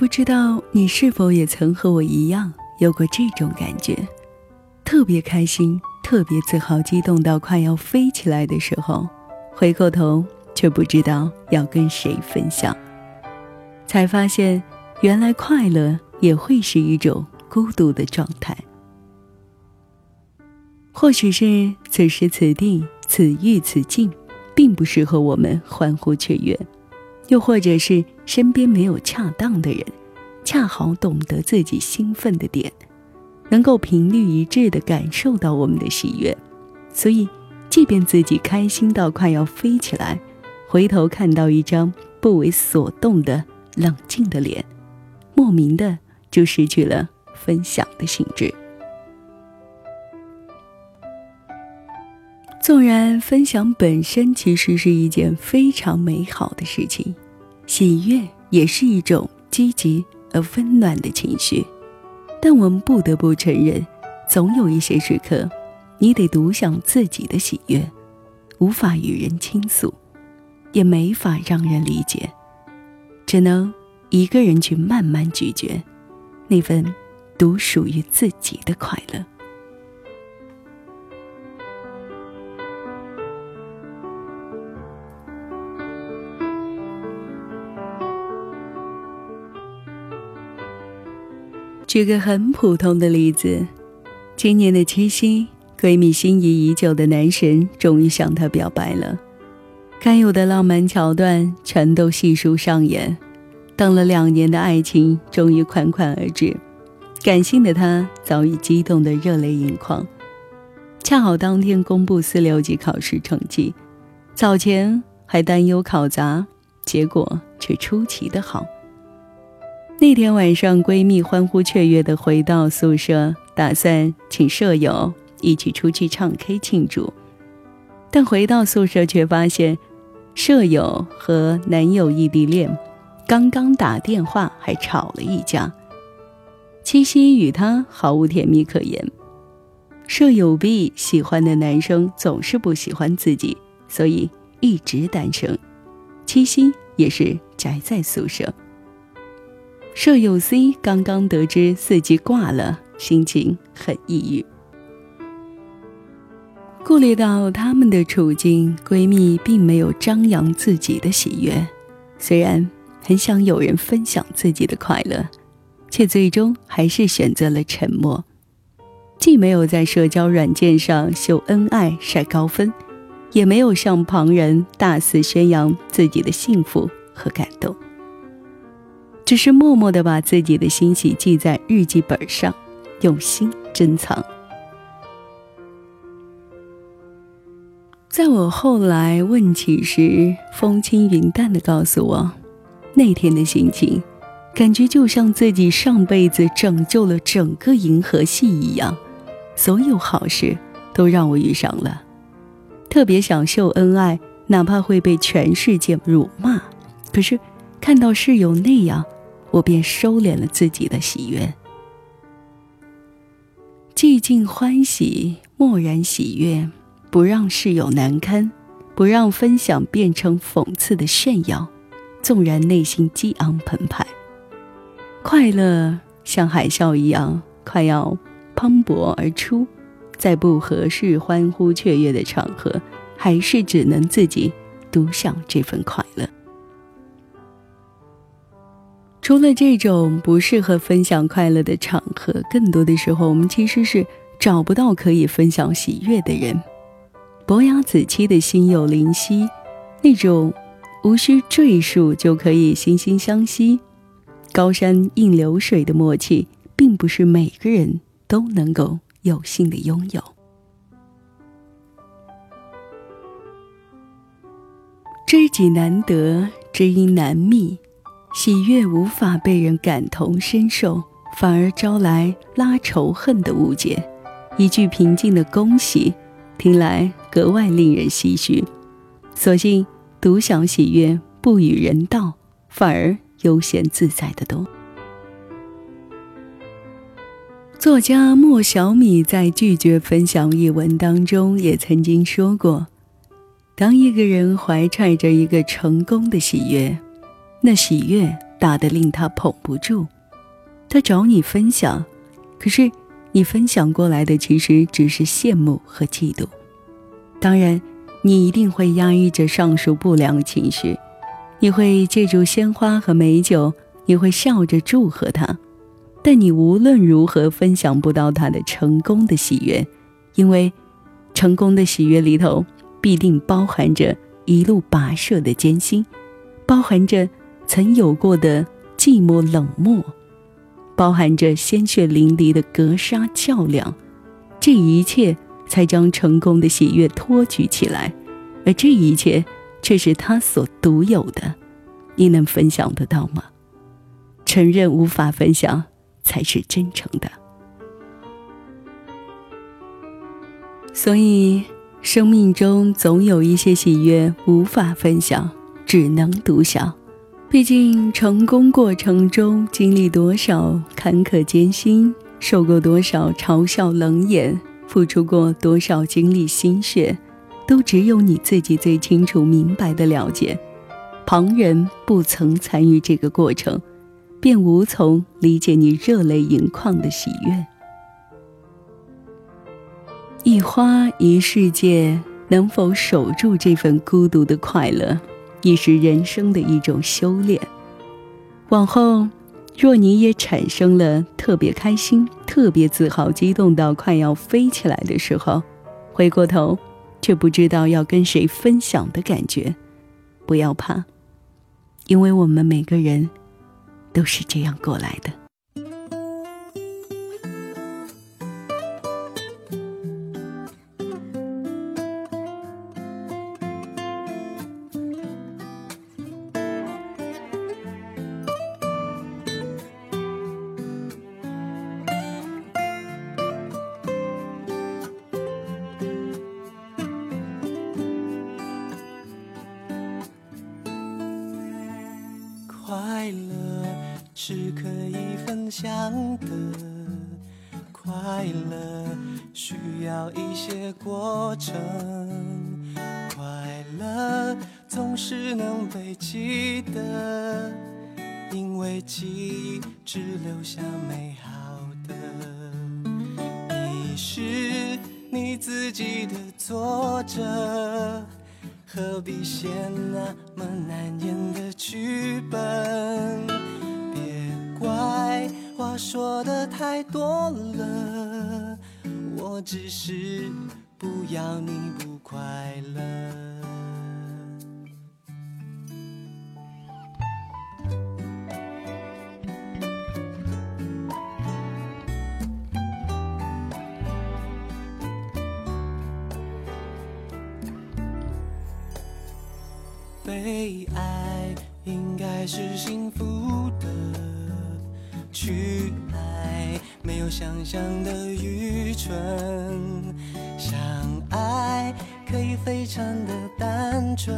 不知道你是否也曾和我一样有过这种感觉，特别开心、特别自豪、激动到快要飞起来的时候，回过头却不知道要跟谁分享，才发现原来快乐也会是一种孤独的状态。或许是此时此地、此遇此境，并不适合我们欢呼雀跃。又或者是身边没有恰当的人，恰好懂得自己兴奋的点，能够频率一致的感受到我们的喜悦，所以，即便自己开心到快要飞起来，回头看到一张不为所动的冷静的脸，莫名的就失去了分享的兴致。纵然分享本身其实是一件非常美好的事情，喜悦也是一种积极而温暖的情绪，但我们不得不承认，总有一些时刻，你得独享自己的喜悦，无法与人倾诉，也没法让人理解，只能一个人去慢慢咀嚼那份独属于自己的快乐。举个很普通的例子，今年的七夕，闺蜜心仪已久的男神终于向她表白了，该有的浪漫桥段全都悉数上演，等了两年的爱情终于款款而至，感性的她早已激动得热泪盈眶。恰好当天公布四六级考试成绩，早前还担忧考砸，结果却出奇的好。那天晚上，闺蜜欢呼雀跃地回到宿舍，打算请舍友一起出去唱 K 庆祝。但回到宿舍却发现，舍友和男友异地恋，刚刚打电话还吵了一架。七夕与他毫无甜蜜可言。舍友 B 喜欢的男生总是不喜欢自己，所以一直单身。七夕也是宅在宿舍。舍友 C 刚刚得知四级挂了，心情很抑郁。顾虑到他们的处境，闺蜜并没有张扬自己的喜悦。虽然很想有人分享自己的快乐，却最终还是选择了沉默。既没有在社交软件上秀恩爱晒高分，也没有向旁人大肆宣扬自己的幸福和感动。只是默默的把自己的欣喜记在日记本上，用心珍藏。在我后来问起时，风轻云淡的告诉我，那天的心情，感觉就像自己上辈子拯救了整个银河系一样，所有好事都让我遇上了。特别想秀恩爱，哪怕会被全世界辱骂，可是看到室友那样。我便收敛了自己的喜悦，寂静欢喜，默然喜悦，不让室友难堪，不让分享变成讽刺的炫耀。纵然内心激昂澎湃，快乐像海啸一样快要磅礴而出，在不合适欢呼雀跃的场合，还是只能自己独享这份快乐。除了这种不适合分享快乐的场合，更多的时候，我们其实是找不到可以分享喜悦的人。伯牙子期的心有灵犀，那种无需赘述就可以惺惺相惜、高山映流水的默契，并不是每个人都能够有幸的拥有。知己难得，知音难觅。喜悦无法被人感同身受，反而招来拉仇恨的误解。一句平静的恭喜，听来格外令人唏嘘。索性独享喜悦，不与人道，反而悠闲自在的多。作家莫小米在拒绝分享一文当中也曾经说过：“当一个人怀揣着一个成功的喜悦。”那喜悦大得令他捧不住。他找你分享，可是你分享过来的其实只是羡慕和嫉妒。当然，你一定会压抑着上述不良情绪，你会借助鲜花和美酒，你会笑着祝贺他，但你无论如何分享不到他的成功的喜悦，因为成功的喜悦里头必定包含着一路跋涉的艰辛，包含着曾有过的寂寞冷漠，包含着鲜血淋漓的格杀较量，这一切。才将成功的喜悦托举起来，而这一切却是他所独有的，你能分享得到吗？承认无法分享，才是真诚的。所以，生命中总有一些喜悦无法分享，只能独享。毕竟，成功过程中经历多少坎坷艰辛，受过多少嘲笑冷眼。付出过多少精力心血，都只有你自己最清楚明白的了解。旁人不曾参与这个过程，便无从理解你热泪盈眶的喜悦。一花一世界，能否守住这份孤独的快乐，亦是人生的一种修炼。往后。若你也产生了特别开心、特别自豪、激动到快要飞起来的时候，回过头却不知道要跟谁分享的感觉，不要怕，因为我们每个人都是这样过来的。快乐是可以分享的快乐，需要一些过程。快乐总是能被记得，因为记忆只留下美好的。你是你自己的作者，何必写那么难演的剧本？别怪话说的太多了，我只是不要你不快被爱应该是幸福的。去爱没有想象的愚蠢，相爱可以非常的单纯，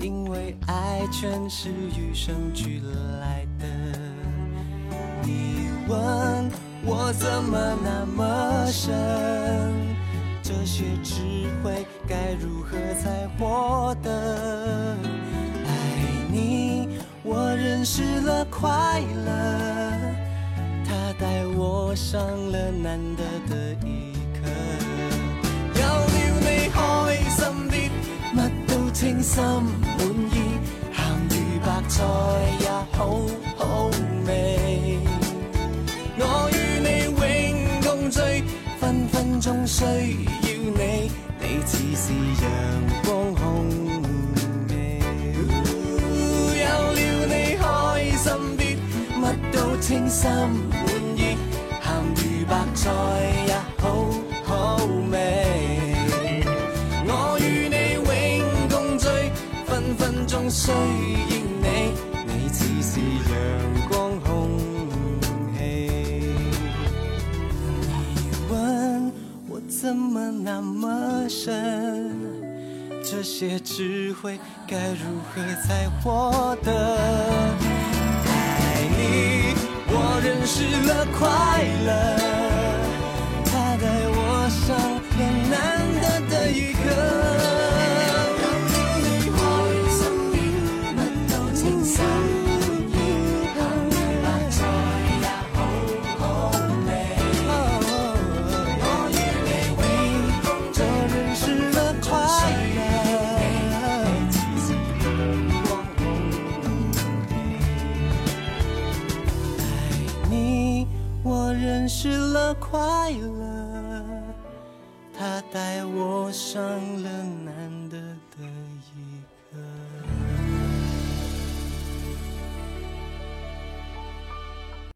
因为爱全是与生俱来的。你问我怎么那么深，这些智慧该如何才获得？爱你。我认识了快乐，它带我上了难得的一课。有了你开心啲，乜都称心满意，咸鱼白菜也好清心满意，咸鱼白菜也好好味。我与你永共聚，分分钟需要你，你似是阳光空气。你问我怎么那么深，这些智慧该如何才获得？爱你。认识了快乐，失了快乐，他带我上了。